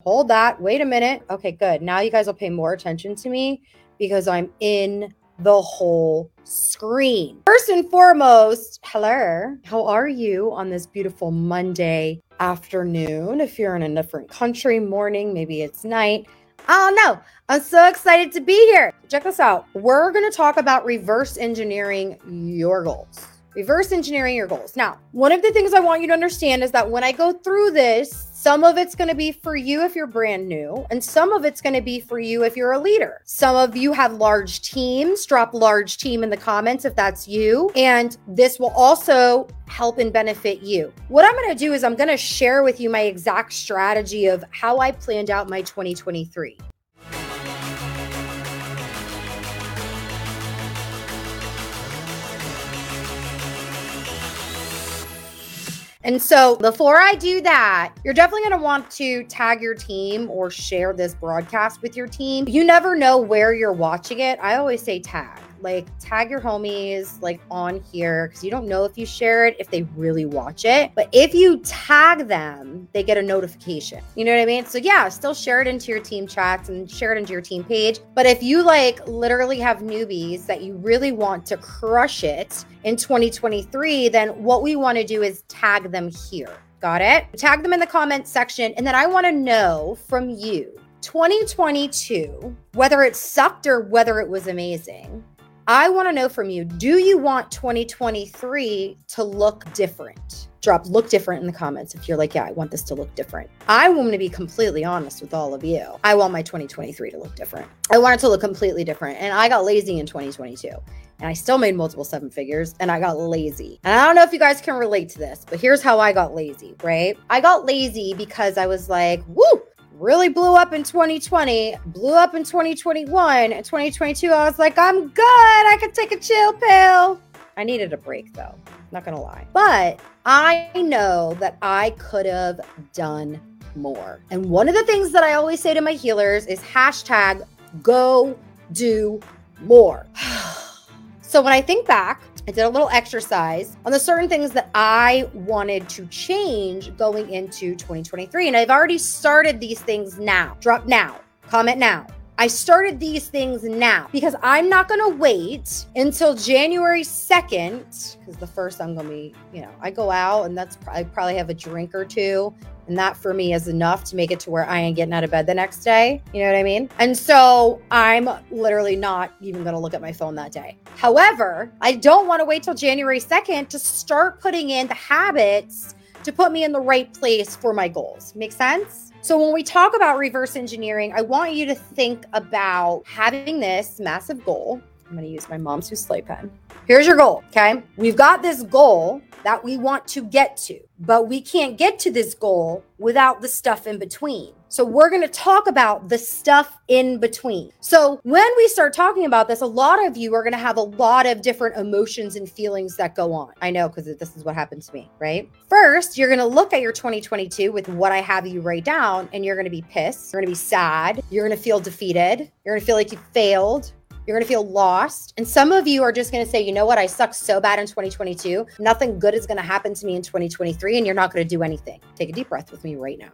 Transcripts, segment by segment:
hold that. Wait a minute. Okay, good. Now you guys will pay more attention to me because I'm in the whole screen. First and foremost, hello. How are you on this beautiful Monday afternoon? If you're in a different country, morning, maybe it's night. I don't know. I'm so excited to be here. Check this out. We're going to talk about reverse engineering your goals reverse engineering your goals. Now, one of the things I want you to understand is that when I go through this, some of it's going to be for you if you're brand new, and some of it's going to be for you if you're a leader. Some of you have large teams. Drop large team in the comments if that's you. And this will also help and benefit you. What I'm going to do is I'm going to share with you my exact strategy of how I planned out my 2023. And so before I do that, you're definitely going to want to tag your team or share this broadcast with your team. You never know where you're watching it. I always say tag like tag your homies like on here because you don't know if you share it if they really watch it. But if you tag them they get a notification. You know what i mean? So yeah still share it into your team chats and share it into your team page. But if you like literally have newbies that you really want to crush it in 2023 then what we want to do is tag them here. Got it? Tag them in the comments section and then i want to know from you 2022, whether it sucked or whether it was amazing, I want to know from you do you want 2023 to look different? Drop look different in the comments if you're like, yeah, I want this to look different. I want to be completely honest with all of you. I want my 2023 to look different. I want it to look completely different. And I got lazy in 2022 and I still made multiple seven figures and I got lazy. And I don't know if you guys can relate to this, but here's how I got lazy, right? I got lazy because I was like, woo, really blew up in 2020, blew up in 2021. and 2022, I was like, I'm good. I could take a chill pill. I needed a break though, not gonna lie. But I know that I could have done more. And one of the things that I always say to my healers is hashtag go do more. so when I think back I did a little exercise on the certain things that I wanted to change going into 2023. And I've already started these things now. Drop now, comment now. I started these things now because I'm not going to wait until January 2nd. Because the first I'm going to be, you know, I go out and that's, I probably have a drink or two. And that for me is enough to make it to where I ain't getting out of bed the next day. You know what I mean? And so I'm literally not even going to look at my phone that day. However, I don't want to wait till January 2nd to start putting in the habits to put me in the right place for my goals. Make sense? So, when we talk about reverse engineering, I want you to think about having this massive goal. I'm going to use my mom's sleigh pen. Here's your goal. Okay. We've got this goal that we want to get to, but we can't get to this goal without the stuff in between. So, we're going to talk about the stuff in between. So, when we start talking about this, a lot of you are going to have a lot of different emotions and feelings that go on. I know because this is what happened to me, right? First, you're going to look at your 2022 with what I have you write down, and you're going to be pissed. You're going to be sad. You're going to feel defeated. You're going to feel like you failed. You're going to feel lost. And some of you are just going to say, you know what? I sucked so bad in 2022. Nothing good is going to happen to me in 2023. And you're not going to do anything. Take a deep breath with me right now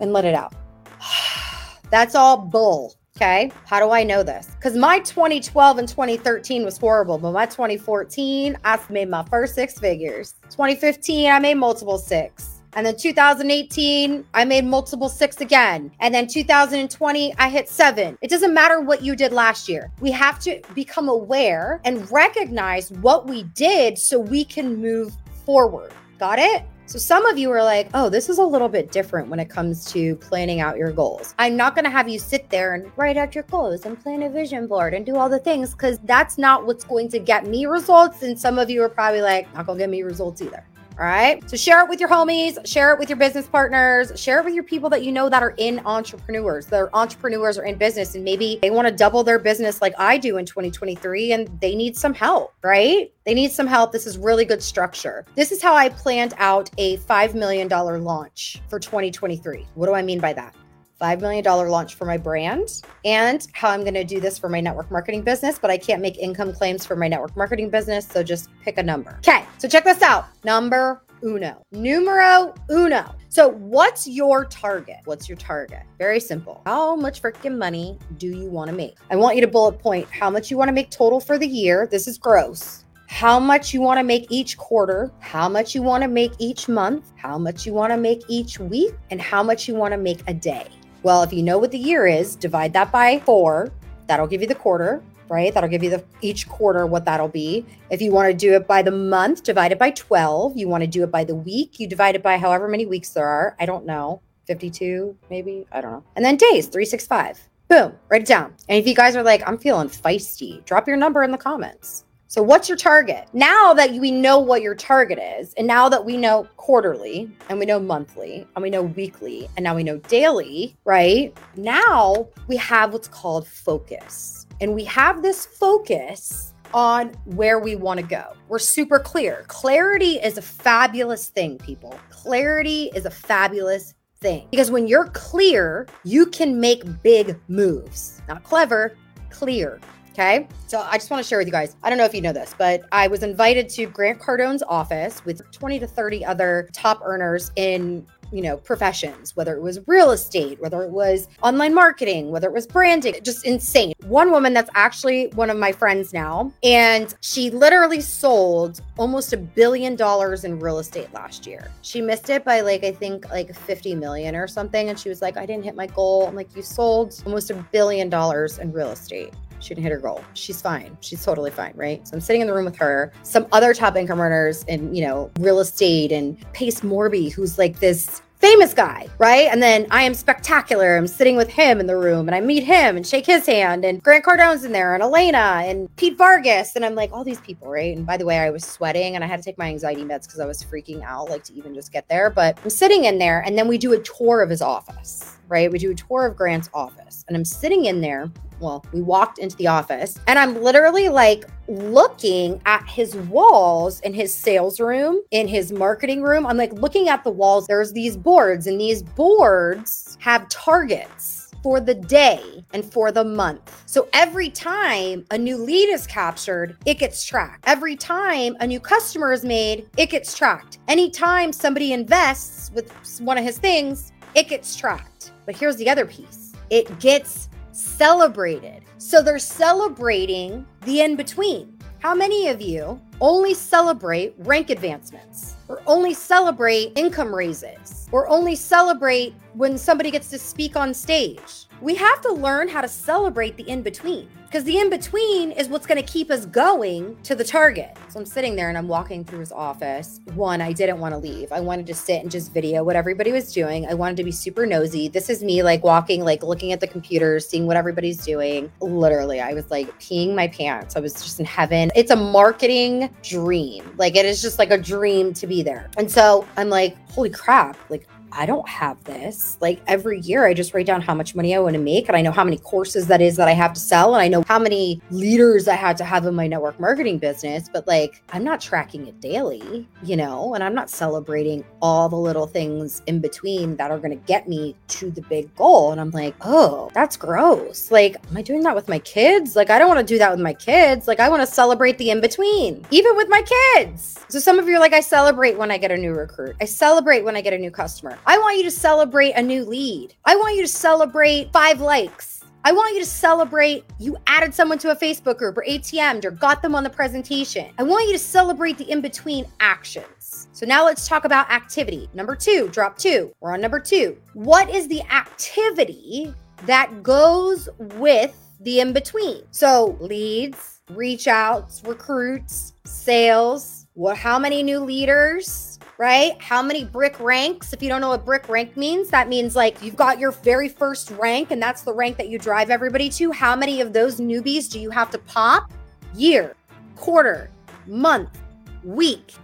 and let it out. That's all bull. Okay. How do I know this? Because my 2012 and 2013 was horrible, but my 2014, I made my first six figures. 2015, I made multiple six. And then 2018, I made multiple six again. And then 2020, I hit seven. It doesn't matter what you did last year. We have to become aware and recognize what we did so we can move forward. Got it? So some of you are like, oh, this is a little bit different when it comes to planning out your goals. I'm not going to have you sit there and write out your goals and plan a vision board and do all the things because that's not what's going to get me results. And some of you are probably like, not going to get me results either. All right. So share it with your homies, share it with your business partners, share it with your people that you know that are in entrepreneurs. They're entrepreneurs or in business and maybe they want to double their business like I do in 2023 and they need some help, right? They need some help. This is really good structure. This is how I planned out a $5 million launch for 2023. What do I mean by that? $5 million launch for my brand and how I'm going to do this for my network marketing business, but I can't make income claims for my network marketing business. So just pick a number. Okay. So check this out. Number uno. Numero uno. So, what's your target? What's your target? Very simple. How much freaking money do you want to make? I want you to bullet point how much you want to make total for the year. This is gross. How much you want to make each quarter, how much you want to make each month, how much you want to make each week, and how much you want to make a day. Well, if you know what the year is, divide that by four. That'll give you the quarter right? That'll give you the each quarter what that'll be. If you want to do it by the month, divide it by 12. You want to do it by the week, you divide it by however many weeks there are. I don't know. 52 maybe, I don't know. And then days, 365. Boom, write it down. And if you guys are like, I'm feeling feisty, drop your number in the comments. So, what's your target? Now that we know what your target is, and now that we know quarterly, and we know monthly, and we know weekly, and now we know daily, right? Now we have what's called focus. And we have this focus on where we want to go. We're super clear. Clarity is a fabulous thing, people. Clarity is a fabulous thing because when you're clear, you can make big moves. Not clever, clear. Okay. So I just want to share with you guys. I don't know if you know this, but I was invited to Grant Cardone's office with 20 to 30 other top earners in you know, professions, whether it was real estate, whether it was online marketing, whether it was branding, just insane. One woman that's actually one of my friends now, and she literally sold almost a billion dollars in real estate last year. She missed it by like, I think like 50 million or something. And she was like, I didn't hit my goal. I'm like, you sold almost a billion dollars in real estate. She didn't hit her goal. She's fine. She's totally fine, right? So I'm sitting in the room with her, some other top income earners in, you know, real estate and Pace Morby, who's like this famous guy, right? And then I am spectacular. I'm sitting with him in the room and I meet him and shake his hand and Grant Cardone's in there and Elena and Pete Vargas. And I'm like, all these people, right? And by the way, I was sweating and I had to take my anxiety meds because I was freaking out, like to even just get there. But I'm sitting in there and then we do a tour of his office right? We do a tour of Grant's office and I'm sitting in there well, we walked into the office and I'm literally like looking at his walls in his sales room, in his marketing room. I'm like looking at the walls. There's these boards, and these boards have targets for the day and for the month. So every time a new lead is captured, it gets tracked. Every time a new customer is made, it gets tracked. Anytime somebody invests with one of his things, it gets tracked. But here's the other piece it gets celebrated. So they're celebrating the in between. How many of you only celebrate rank advancements or only celebrate income raises or only celebrate when somebody gets to speak on stage? We have to learn how to celebrate the in between because the in between is what's going to keep us going to the target. So I'm sitting there and I'm walking through his office. One, I didn't want to leave. I wanted to sit and just video what everybody was doing. I wanted to be super nosy. This is me like walking, like looking at the computers, seeing what everybody's doing. Literally, I was like peeing my pants. I was just in heaven. It's a marketing dream. Like it is just like a dream to be there. And so I'm like, holy crap, like I don't have this. Like every year, I just write down how much money I want to make, and I know how many courses that is that I have to sell, and I know how many leaders I had to have in my network marketing business. But like, I'm not tracking it daily, you know, and I'm not celebrating all the little things in between that are going to get me to the big goal. And I'm like, oh, that's gross. Like, am I doing that with my kids? Like, I don't want to do that with my kids. Like, I want to celebrate the in between, even with my kids. So some of you are like, I celebrate when I get a new recruit, I celebrate when I get a new customer. I want you to celebrate a new lead. I want you to celebrate five likes. I want you to celebrate you added someone to a Facebook group or ATM'd or got them on the presentation. I want you to celebrate the in between actions. So now let's talk about activity. Number two, drop two. We're on number two. What is the activity that goes with the in between? So leads, reach outs, recruits, sales. What? How many new leaders? Right? How many brick ranks? If you don't know what brick rank means, that means like you've got your very first rank and that's the rank that you drive everybody to. How many of those newbies do you have to pop? Year, quarter, month, week,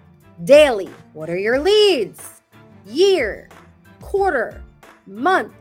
daily. What are your leads? Year, quarter, month,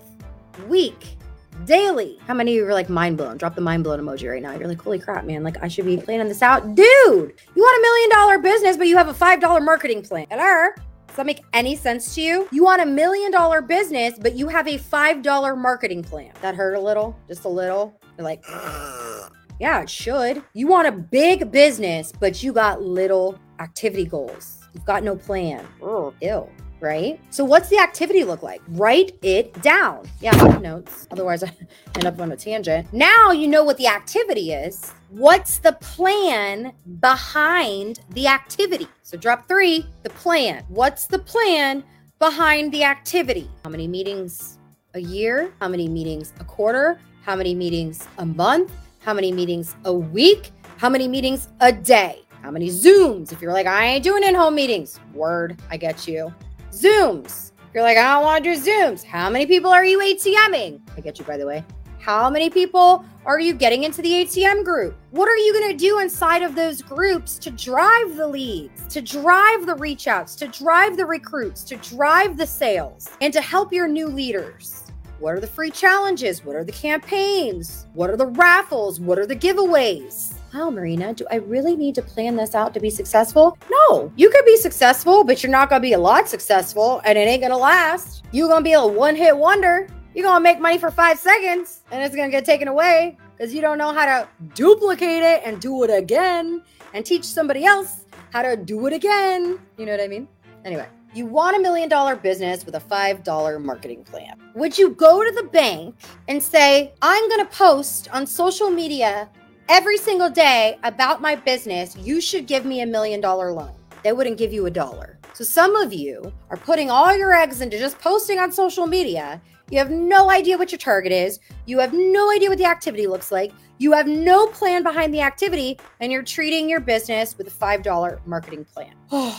week, daily. How many of you are like mind blown? Drop the mind blown emoji right now. You're like, holy crap, man. Like, I should be planning this out. Dude, you want a million dollar business, but you have a $5 marketing plan. Hello? Does that make any sense to you? You want a million dollar business, but you have a $5 marketing plan. That hurt a little, just a little. You're like, yeah, it should. You want a big business, but you got little activity goals You've got no plan. Oh, ew right? So what's the activity look like? Write it down. Yeah, notes. Otherwise, I end up on a tangent. Now you know what the activity is. What's the plan behind the activity? So drop three, the plan. What's the plan behind the activity? How many meetings a year? How many meetings a quarter? How many meetings a month? How many meetings a week? How many meetings a day? How many Zooms? If you're like, I ain't doing in home meetings, word, I get you. Zooms. You're like, I don't want to do Zooms. How many people are you ATMing? I get you, by the way. How many people are you getting into the ATM group? What are you going to do inside of those groups to drive the leads, to drive the reach outs, to drive the recruits, to drive the sales, and to help your new leaders? What are the free challenges? What are the campaigns? What are the raffles? What are the giveaways? Wow, Marina, do I really need to plan this out to be successful? No, you could be successful, but you're not going to be a lot successful and it ain't going to last. You're going to be a one hit wonder. You're going to make money for five seconds and it's going to get taken away because you don't know how to duplicate it and do it again and teach somebody else how to do it again. You know what I mean? Anyway. You want a million dollar business with a $5 marketing plan. Would you go to the bank and say, I'm going to post on social media every single day about my business, you should give me a million dollar loan. They wouldn't give you a dollar. So some of you are putting all your eggs into just posting on social media. You have no idea what your target is. You have no idea what the activity looks like. You have no plan behind the activity, and you're treating your business with a $5 marketing plan.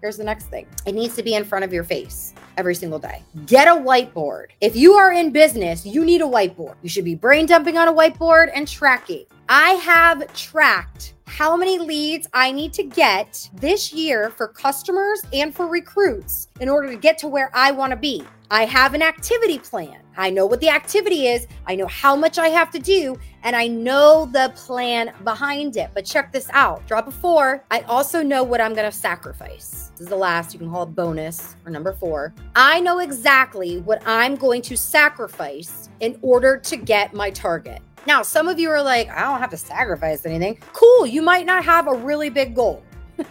Here's the next thing it needs to be in front of your face every single day. Get a whiteboard. If you are in business, you need a whiteboard. You should be brain dumping on a whiteboard and tracking. I have tracked how many leads I need to get this year for customers and for recruits in order to get to where I want to be. I have an activity plan. I know what the activity is, I know how much I have to do, and I know the plan behind it. But check this out drop a four. I also know what I'm going to sacrifice. This is the last, you can call it bonus or number four. I know exactly what I'm going to sacrifice in order to get my target. Now, some of you are like, I don't have to sacrifice anything. Cool. You might not have a really big goal.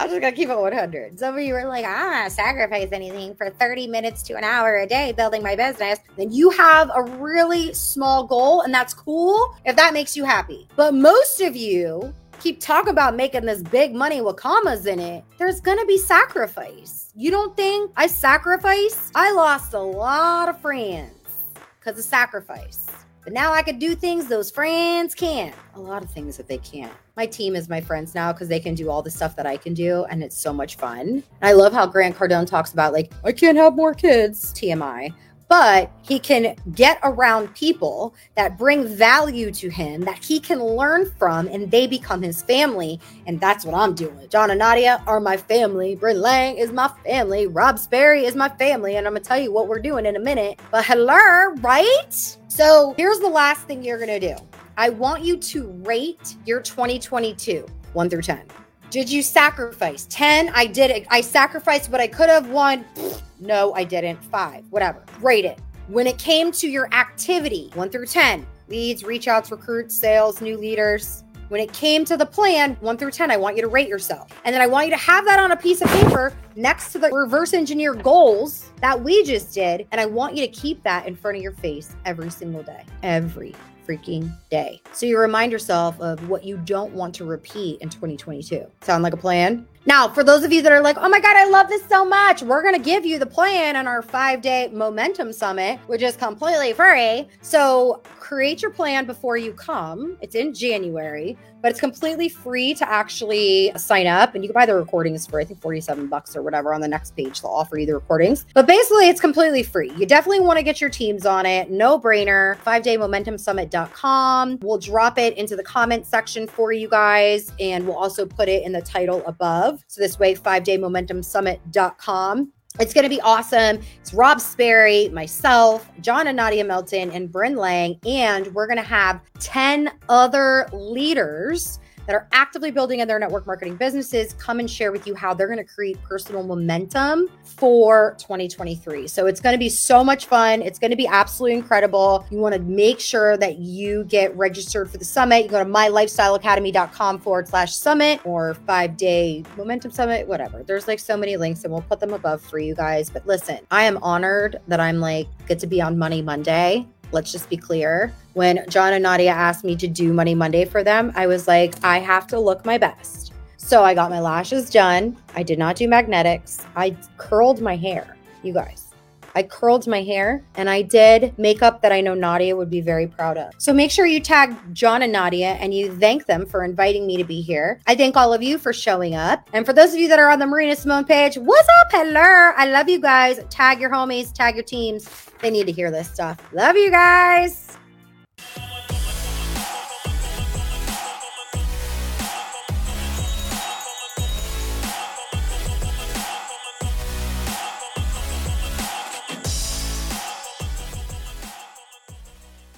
I'm just gonna keep it 100. Some of you are like, I don't sacrifice anything for 30 minutes to an hour a day building my business. Then you have a really small goal, and that's cool if that makes you happy. But most of you keep talking about making this big money with commas in it. There's gonna be sacrifice. You don't think I sacrificed? I lost a lot of friends because of sacrifice. But now I could do things those friends can't. A lot of things that they can't. My team is my friends now because they can do all the stuff that I can do, and it's so much fun. I love how Grant Cardone talks about, like, I can't have more kids, TMI but he can get around people that bring value to him that he can learn from and they become his family. And that's what i'm doing. John and nadia are my family. Bryn lang is my family. Rob sperry is my family. And i'm gonna tell you what we're doing in a minute. But hello right? So here's the last thing you're gonna do. I want you to rate your 2022 1 through 10 did you sacrifice? 10 i did it. I sacrificed what i could have. One no, I didn't. Five, whatever. Rate it. When it came to your activity, one through 10, leads, reach outs, recruits, sales, new leaders. When it came to the plan, one through 10, I want you to rate yourself. And then I want you to have that on a piece of paper next to the reverse engineer goals that we just did. And I want you to keep that in front of your face every single day. Every freaking day. So you remind yourself of what you don't want to repeat in 2022. Sound like a plan? Now, for those of you that are like, oh my God, I love this so much, we're going to give you the plan on our five day momentum summit, which is completely free. So create your plan before you come. It's in January, but it's completely free to actually sign up. And you can buy the recordings for, I think, 47 bucks or whatever on the next page. They'll offer you the recordings. But basically, it's completely free. You definitely want to get your teams on it. No brainer. Five day momentum summit.com. We'll drop it into the comment section for you guys. And we'll also put it in the title So this way, five day momentum summit.com. It's going to be awesome. It's Rob Sperry, myself, John and Nadia Melton, and Bryn Lang. And we're going to have 10 other leaders that are actively building in their network marketing businesses come and share with you how they're going to create personal momentum for 2023. So it's going to be so much fun. It's going to be absolutely incredible. You want to make sure that you get registered for the summit. You go to mylifestyleacademy.com forward slash summit or five day momentum summit, whatever. There's like so many links and we'll put them above for you guys. But listen, I am honored that I'm like, get to be on Money Monday let's just be clear. When John and Nadia asked me to do Money Monday for them, I was like, I have to look my best. So I got my lashes done. I did not do magnetics. I curled my hair, you guys. I curled my hair and I did makeup that I know Nadia would be very proud of. So make sure you tag John and Nadia and you thank them for inviting me to be here. I thank all of you for showing up. And for those of you that are on the Marina Simone page, what's up? Hello. I love you guys. Tag your homies, tag your teams. They need to hear this stuff. Love you guys.